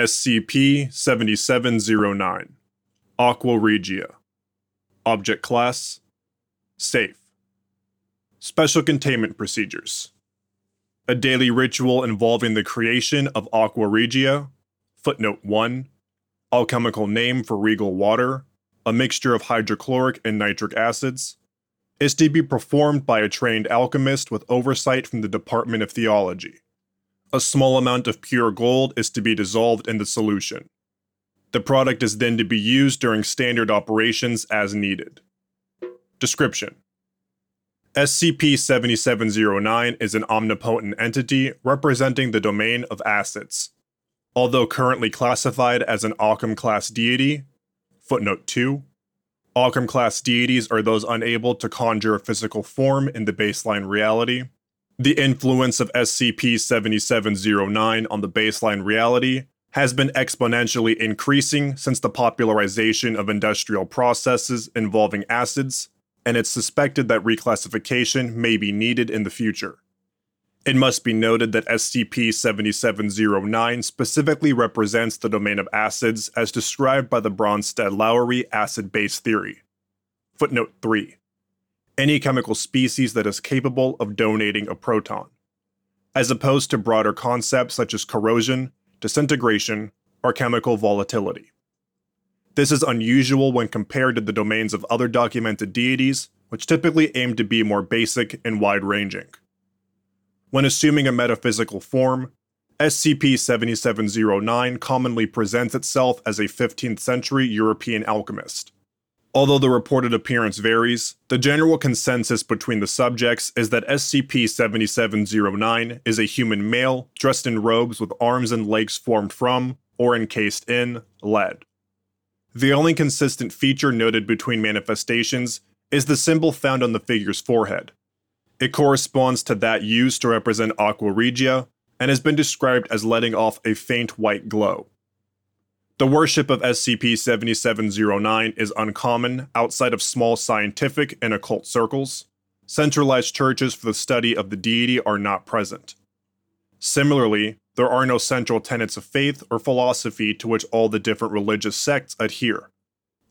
SCP 7709 Aqua Regia. Object Class Safe. Special Containment Procedures. A daily ritual involving the creation of Aqua Regia. Footnote 1 Alchemical name for regal water, a mixture of hydrochloric and nitric acids, is to be performed by a trained alchemist with oversight from the Department of Theology. A small amount of pure gold is to be dissolved in the solution. The product is then to be used during standard operations as needed. Description SCP 7709 is an omnipotent entity representing the domain of acids. Although currently classified as an Occam class deity, footnote 2, Occam class deities are those unable to conjure a physical form in the baseline reality. The influence of SCP 7709 on the baseline reality has been exponentially increasing since the popularization of industrial processes involving acids, and it's suspected that reclassification may be needed in the future. It must be noted that SCP 7709 specifically represents the domain of acids as described by the Bronsted Lowry acid base theory. Footnote 3 Any chemical species that is capable of donating a proton, as opposed to broader concepts such as corrosion, disintegration, or chemical volatility. This is unusual when compared to the domains of other documented deities, which typically aim to be more basic and wide ranging. When assuming a metaphysical form, SCP 7709 commonly presents itself as a 15th century European alchemist. Although the reported appearance varies, the general consensus between the subjects is that SCP 7709 is a human male dressed in robes with arms and legs formed from, or encased in, lead. The only consistent feature noted between manifestations is the symbol found on the figure's forehead, it corresponds to that used to represent Aqua Regia and has been described as letting off a faint white glow. The worship of SCP 7709 is uncommon outside of small scientific and occult circles. Centralized churches for the study of the deity are not present. Similarly, there are no central tenets of faith or philosophy to which all the different religious sects adhere.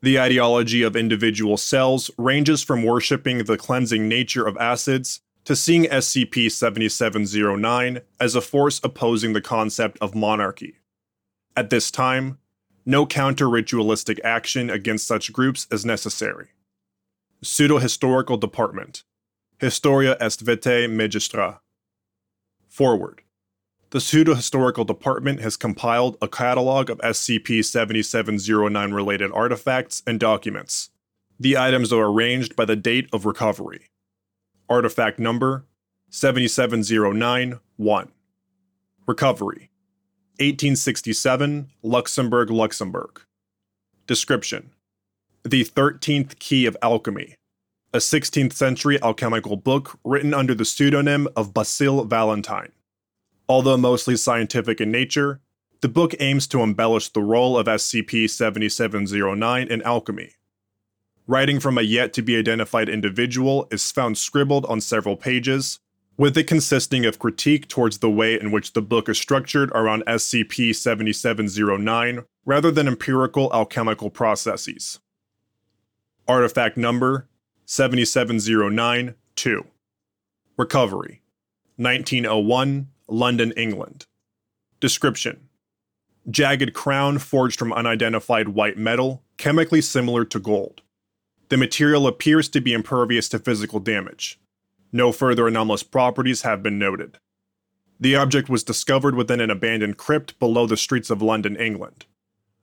The ideology of individual cells ranges from worshipping the cleansing nature of acids to seeing SCP 7709 as a force opposing the concept of monarchy. At this time, no counter ritualistic action against such groups is necessary. Pseudo Historical Department Historia est vitae magistra. Forward the Pseudo Historical Department has compiled a catalog of SCP 7709 related artifacts and documents. The items are arranged by the date of recovery. Artifact number 7709 1. Recovery 1867, Luxembourg, Luxembourg. Description The 13th Key of Alchemy, a 16th century alchemical book written under the pseudonym of Basil Valentine. Although mostly scientific in nature, the book aims to embellish the role of SCP 7709 in alchemy. Writing from a yet to be identified individual is found scribbled on several pages, with it consisting of critique towards the way in which the book is structured around SCP 7709 rather than empirical alchemical processes. Artifact number 7709 2. Recovery 1901 London, England. Description Jagged crown forged from unidentified white metal, chemically similar to gold. The material appears to be impervious to physical damage. No further anomalous properties have been noted. The object was discovered within an abandoned crypt below the streets of London, England.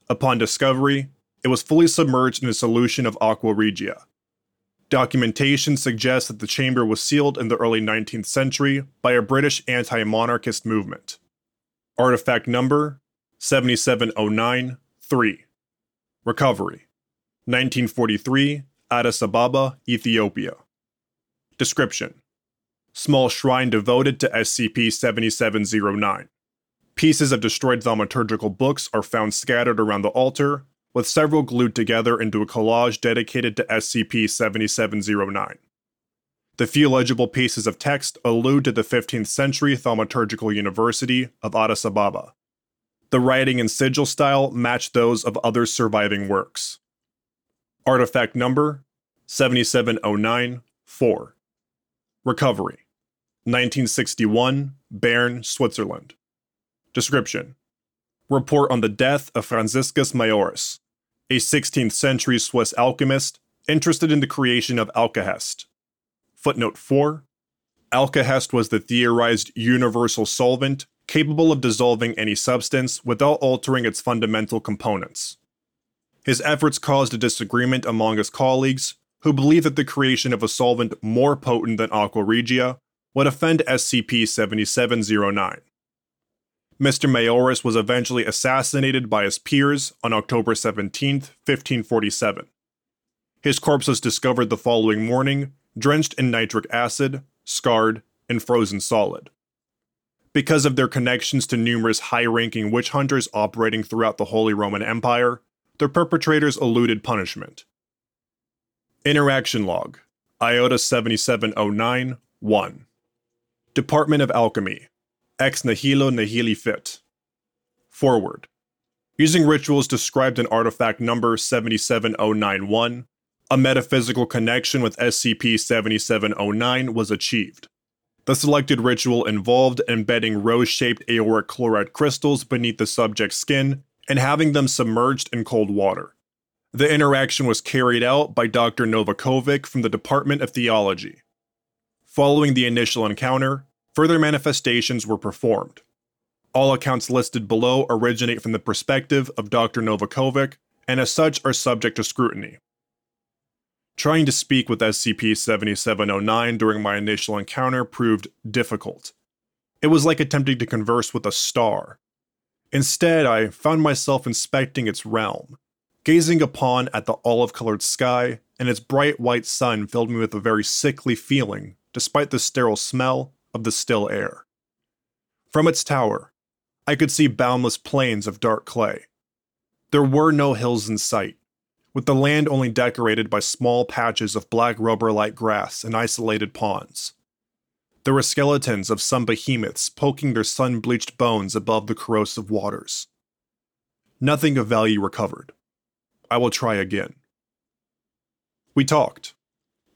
Upon discovery, it was fully submerged in a solution of aqua regia, Documentation suggests that the chamber was sealed in the early 19th century by a British anti monarchist movement. Artifact number 7709 3. Recovery 1943, Addis Ababa, Ethiopia. Description Small shrine devoted to SCP 7709. Pieces of destroyed thaumaturgical books are found scattered around the altar, with several glued together into a collage dedicated to SCP 7709. The few legible pieces of text allude to the 15th century Thaumaturgical University of Addis Ababa. The writing and sigil style match those of other surviving works. Artifact number 7709 4. Recovery 1961, Bern, Switzerland. Description Report on the death of Franciscus Majoris, a 16th century Swiss alchemist interested in the creation of alkahest. Footnote 4 Alkahest was the theorized universal solvent capable of dissolving any substance without altering its fundamental components. His efforts caused a disagreement among his colleagues, who believed that the creation of a solvent more potent than aqua regia would offend SCP 7709. Mr. Majoris was eventually assassinated by his peers on October 17, 1547. His corpse was discovered the following morning, drenched in nitric acid, scarred, and frozen solid. Because of their connections to numerous high ranking witch hunters operating throughout the Holy Roman Empire, their perpetrators eluded punishment. Interaction Log IOTA 7709 1. Department of Alchemy Ex Nihilo Nihil Fit. Forward. Using rituals described in artifact number 77091, a metaphysical connection with SCP 7709 was achieved. The selected ritual involved embedding rose shaped auric chloride crystals beneath the subject's skin and having them submerged in cold water. The interaction was carried out by Dr. Novakovic from the Department of Theology. Following the initial encounter, further manifestations were performed. All accounts listed below originate from the perspective of Dr. Novakovic and as such are subject to scrutiny. Trying to speak with SCP 7709 during my initial encounter proved difficult. It was like attempting to converse with a star. Instead, I found myself inspecting its realm. Gazing upon at the olive colored sky and its bright white sun filled me with a very sickly feeling, despite the sterile smell of the still air. From its tower, I could see boundless plains of dark clay. There were no hills in sight, with the land only decorated by small patches of black rubber like grass and isolated ponds. There were skeletons of some behemoths poking their sun bleached bones above the corrosive waters. Nothing of value recovered. I will try again. We talked.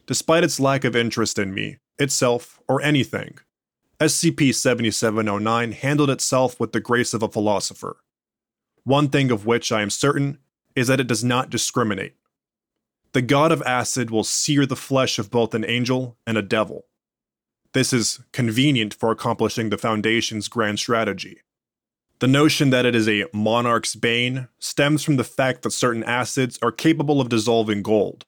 Despite its lack of interest in me, itself, or anything, SCP 7709 handled itself with the grace of a philosopher. One thing of which I am certain is that it does not discriminate. The god of acid will sear the flesh of both an angel and a devil. This is convenient for accomplishing the Foundation's grand strategy. The notion that it is a monarch's bane stems from the fact that certain acids are capable of dissolving gold.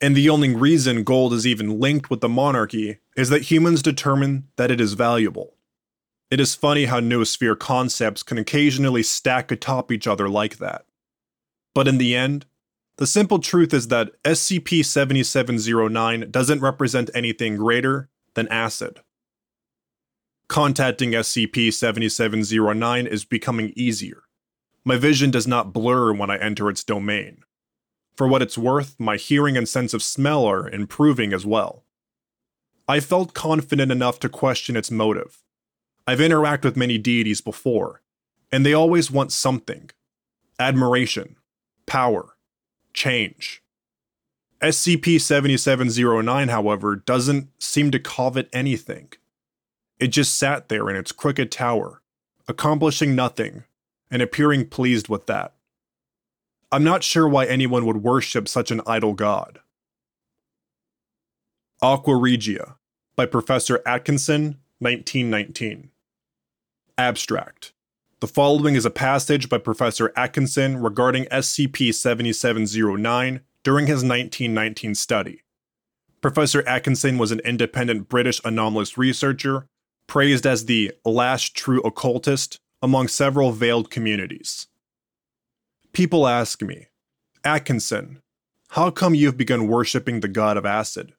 And the only reason gold is even linked with the monarchy is that humans determine that it is valuable. It is funny how noosphere concepts can occasionally stack atop each other like that. But in the end, the simple truth is that SCP 7709 doesn't represent anything greater than acid. Contacting SCP 7709 is becoming easier. My vision does not blur when I enter its domain. For what it's worth, my hearing and sense of smell are improving as well. I felt confident enough to question its motive. I've interacted with many deities before, and they always want something admiration, power, change. SCP 7709, however, doesn't seem to covet anything. It just sat there in its crooked tower, accomplishing nothing, and appearing pleased with that. I'm not sure why anyone would worship such an idol god. Aqua Regia by Professor Atkinson, 1919. Abstract the following is a passage by Professor Atkinson regarding SCP 7709 during his 1919 study. Professor Atkinson was an independent British anomalous researcher, praised as the last true occultist among several veiled communities. People ask me, Atkinson, how come you have begun worshipping the god of acid?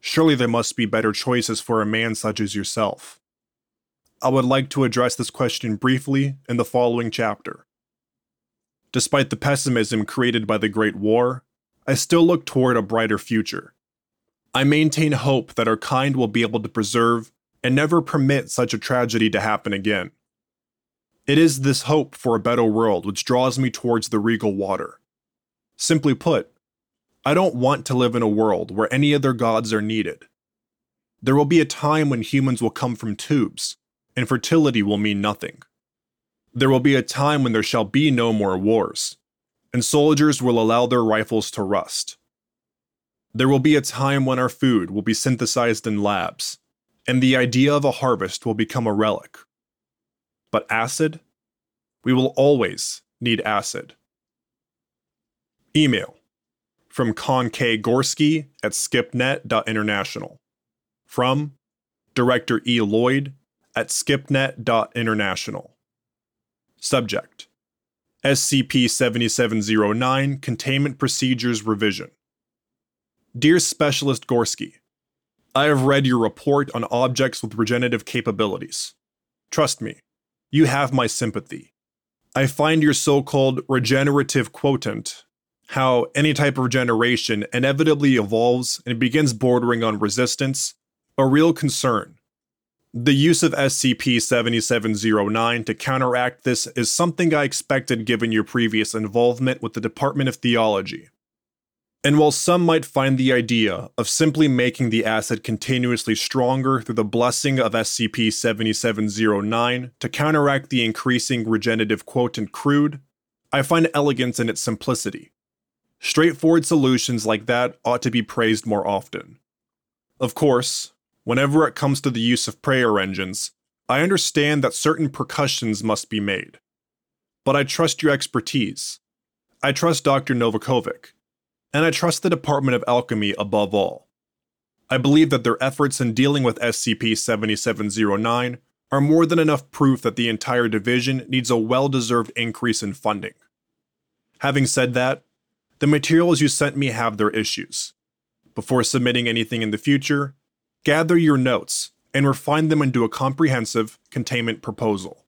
Surely there must be better choices for a man such as yourself. I would like to address this question briefly in the following chapter. Despite the pessimism created by the Great War, I still look toward a brighter future. I maintain hope that our kind will be able to preserve and never permit such a tragedy to happen again. It is this hope for a better world which draws me towards the regal water. Simply put, I don't want to live in a world where any other gods are needed. There will be a time when humans will come from tubes, and fertility will mean nothing. There will be a time when there shall be no more wars, and soldiers will allow their rifles to rust. There will be a time when our food will be synthesized in labs, and the idea of a harvest will become a relic. But acid? We will always need acid. Email from Con K. Gorski at skipnet.international. From Director E. Lloyd at skipnet.international. Subject SCP 7709 Containment Procedures Revision. Dear Specialist Gorski, I have read your report on objects with regenerative capabilities. Trust me, you have my sympathy. I find your so called regenerative quotient, how any type of regeneration inevitably evolves and begins bordering on resistance, a real concern. The use of SCP 7709 to counteract this is something I expected given your previous involvement with the Department of Theology. And while some might find the idea of simply making the acid continuously stronger through the blessing of SCP 7709 to counteract the increasing regenerative quotient crude, I find elegance in its simplicity. Straightforward solutions like that ought to be praised more often. Of course, whenever it comes to the use of prayer engines, I understand that certain precautions must be made. But I trust your expertise. I trust Dr. Novakovic and I trust the Department of Alchemy above all. I believe that their efforts in dealing with SCP 7709 are more than enough proof that the entire division needs a well deserved increase in funding. Having said that, the materials you sent me have their issues. Before submitting anything in the future, gather your notes and refine them into a comprehensive containment proposal.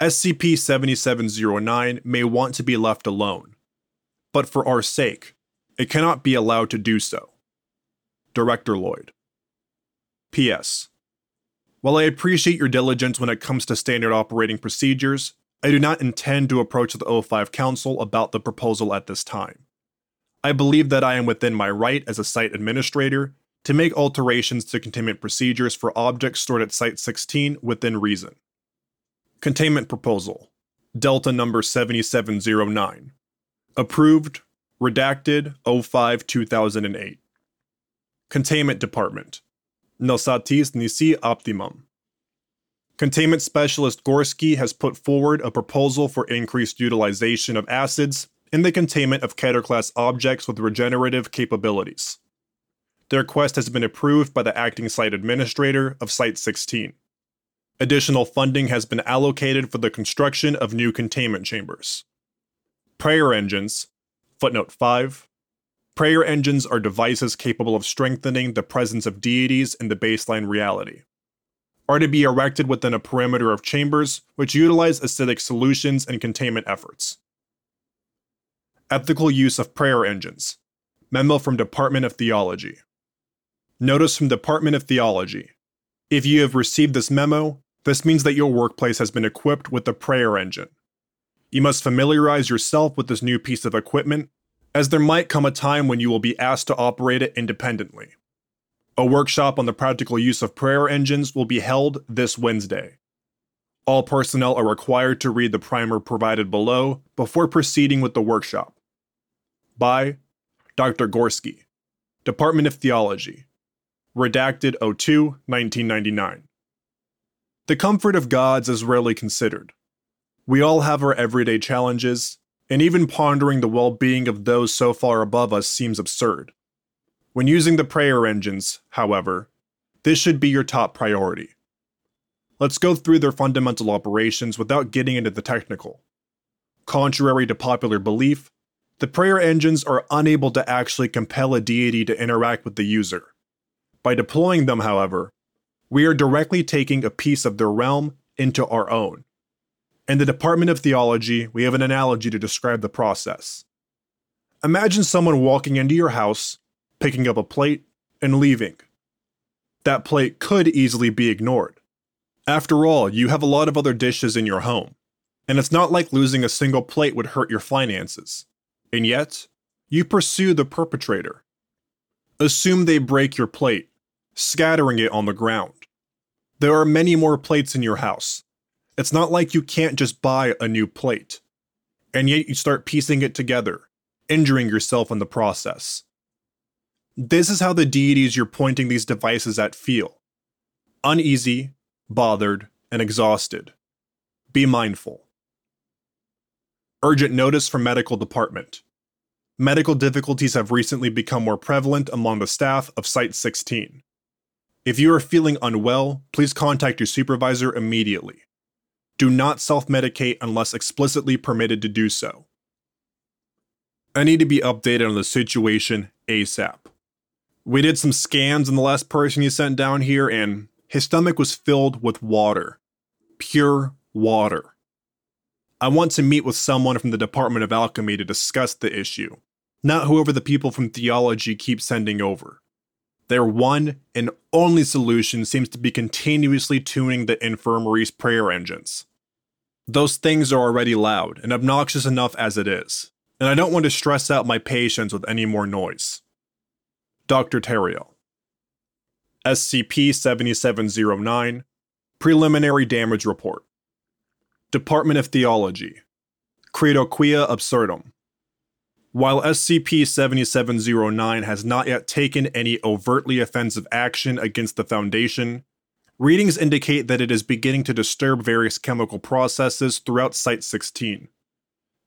SCP 7709 may want to be left alone, but for our sake, it cannot be allowed to do so. Director Lloyd. P.S. While I appreciate your diligence when it comes to standard operating procedures, I do not intend to approach the O5 Council about the proposal at this time. I believe that I am within my right as a site administrator to make alterations to containment procedures for objects stored at Site 16 within reason. Containment Proposal Delta Number 7709 Approved Redacted 05 2008. Containment Department. Nil Satis Nisi Optimum. Containment Specialist Gorski has put forward a proposal for increased utilization of acids in the containment of Keter class objects with regenerative capabilities. The request has been approved by the acting site administrator of Site 16. Additional funding has been allocated for the construction of new containment chambers. Prayer engines, Footnote 5 Prayer engines are devices capable of strengthening the presence of deities in the baseline reality. Are to be erected within a perimeter of chambers which utilize acidic solutions and containment efforts. Ethical use of prayer engines. Memo from Department of Theology. Notice from Department of Theology. If you have received this memo, this means that your workplace has been equipped with the prayer engine. You must familiarize yourself with this new piece of equipment, as there might come a time when you will be asked to operate it independently. A workshop on the practical use of prayer engines will be held this Wednesday. All personnel are required to read the primer provided below before proceeding with the workshop. By Dr. Gorski, Department of Theology. Redacted 02 1999. The comfort of gods is rarely considered. We all have our everyday challenges, and even pondering the well being of those so far above us seems absurd. When using the prayer engines, however, this should be your top priority. Let's go through their fundamental operations without getting into the technical. Contrary to popular belief, the prayer engines are unable to actually compel a deity to interact with the user. By deploying them, however, we are directly taking a piece of their realm into our own. In the Department of Theology, we have an analogy to describe the process. Imagine someone walking into your house, picking up a plate, and leaving. That plate could easily be ignored. After all, you have a lot of other dishes in your home, and it's not like losing a single plate would hurt your finances. And yet, you pursue the perpetrator. Assume they break your plate, scattering it on the ground. There are many more plates in your house. It's not like you can't just buy a new plate. And yet you start piecing it together, injuring yourself in the process. This is how the deities you're pointing these devices at feel uneasy, bothered, and exhausted. Be mindful. Urgent notice from medical department. Medical difficulties have recently become more prevalent among the staff of Site 16. If you are feeling unwell, please contact your supervisor immediately. Do not self medicate unless explicitly permitted to do so. I need to be updated on the situation ASAP. We did some scans on the last person you sent down here, and his stomach was filled with water. Pure water. I want to meet with someone from the Department of Alchemy to discuss the issue, not whoever the people from theology keep sending over. Their one and only solution seems to be continuously tuning the infirmary's prayer engines. Those things are already loud and obnoxious enough as it is, and I don't want to stress out my patients with any more noise. Dr. Terrio. SCP 7709 Preliminary Damage Report. Department of Theology. Credo Quia Absurdum. While SCP 7709 has not yet taken any overtly offensive action against the Foundation, readings indicate that it is beginning to disturb various chemical processes throughout Site 16.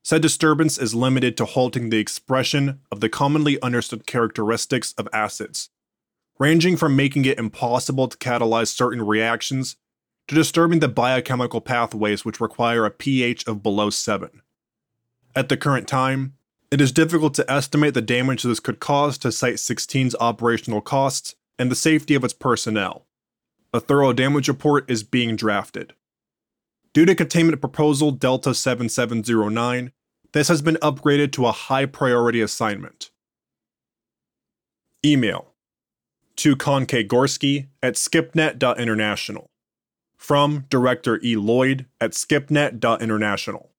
Said disturbance is limited to halting the expression of the commonly understood characteristics of acids, ranging from making it impossible to catalyze certain reactions to disturbing the biochemical pathways which require a pH of below 7. At the current time, it is difficult to estimate the damage this could cause to Site 16's operational costs and the safety of its personnel. A thorough damage report is being drafted. Due to Containment Proposal Delta 7709, this has been upgraded to a high priority assignment. Email to Konke Gorski at skipnet.international. From Director E. Lloyd at skipnet.international.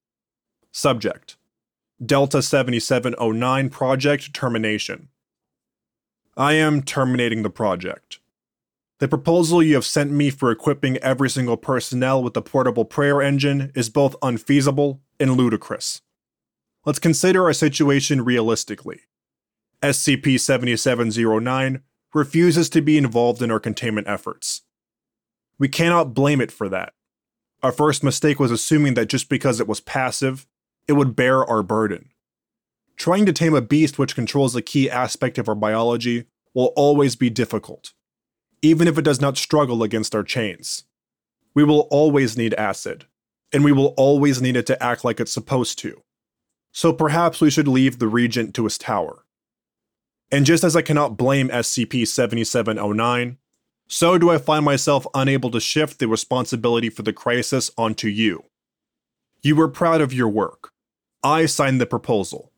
Subject Delta 7709 project termination. I am terminating the project. The proposal you have sent me for equipping every single personnel with the portable prayer engine is both unfeasible and ludicrous. Let's consider our situation realistically. SCP 7709 refuses to be involved in our containment efforts. We cannot blame it for that. Our first mistake was assuming that just because it was passive, it would bear our burden. Trying to tame a beast which controls a key aspect of our biology will always be difficult, even if it does not struggle against our chains. We will always need acid, and we will always need it to act like it's supposed to. So perhaps we should leave the Regent to his tower. And just as I cannot blame SCP 7709, so do I find myself unable to shift the responsibility for the crisis onto you. You were proud of your work, I signed the proposal.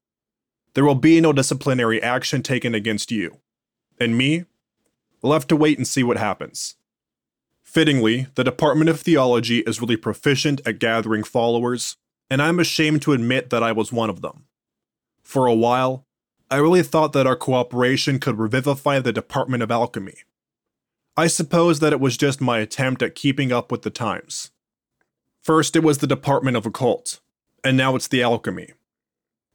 There will be no disciplinary action taken against you. And me? We'll have to wait and see what happens. Fittingly, the Department of Theology is really proficient at gathering followers, and I'm ashamed to admit that I was one of them. For a while, I really thought that our cooperation could revivify the Department of Alchemy. I suppose that it was just my attempt at keeping up with the times. First, it was the Department of Occult, and now it's the alchemy.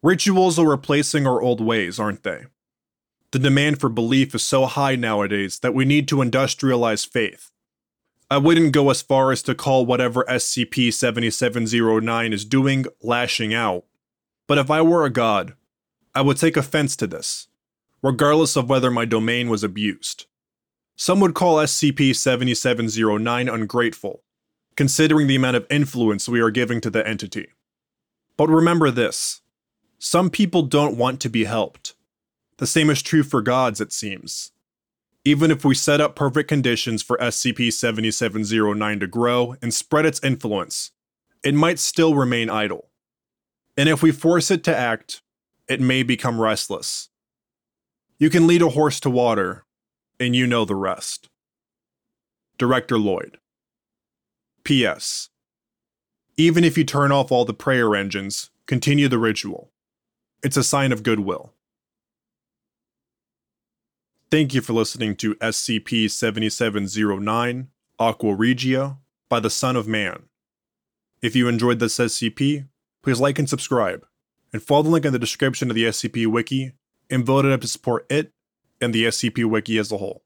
Rituals are replacing our old ways, aren't they? The demand for belief is so high nowadays that we need to industrialize faith. I wouldn't go as far as to call whatever SCP 7709 is doing lashing out, but if I were a god, I would take offense to this, regardless of whether my domain was abused. Some would call SCP 7709 ungrateful, considering the amount of influence we are giving to the entity. But remember this some people don't want to be helped. The same is true for gods, it seems. Even if we set up perfect conditions for SCP 7709 to grow and spread its influence, it might still remain idle. And if we force it to act, it may become restless. You can lead a horse to water, and you know the rest. Director Lloyd. P.S. Even if you turn off all the prayer engines, continue the ritual. It's a sign of goodwill. Thank you for listening to SCP 7709 Aqua Regia by the Son of Man. If you enjoyed this SCP, please like and subscribe, and follow the link in the description of the SCP Wiki and vote it up to support it and the SCP Wiki as a whole.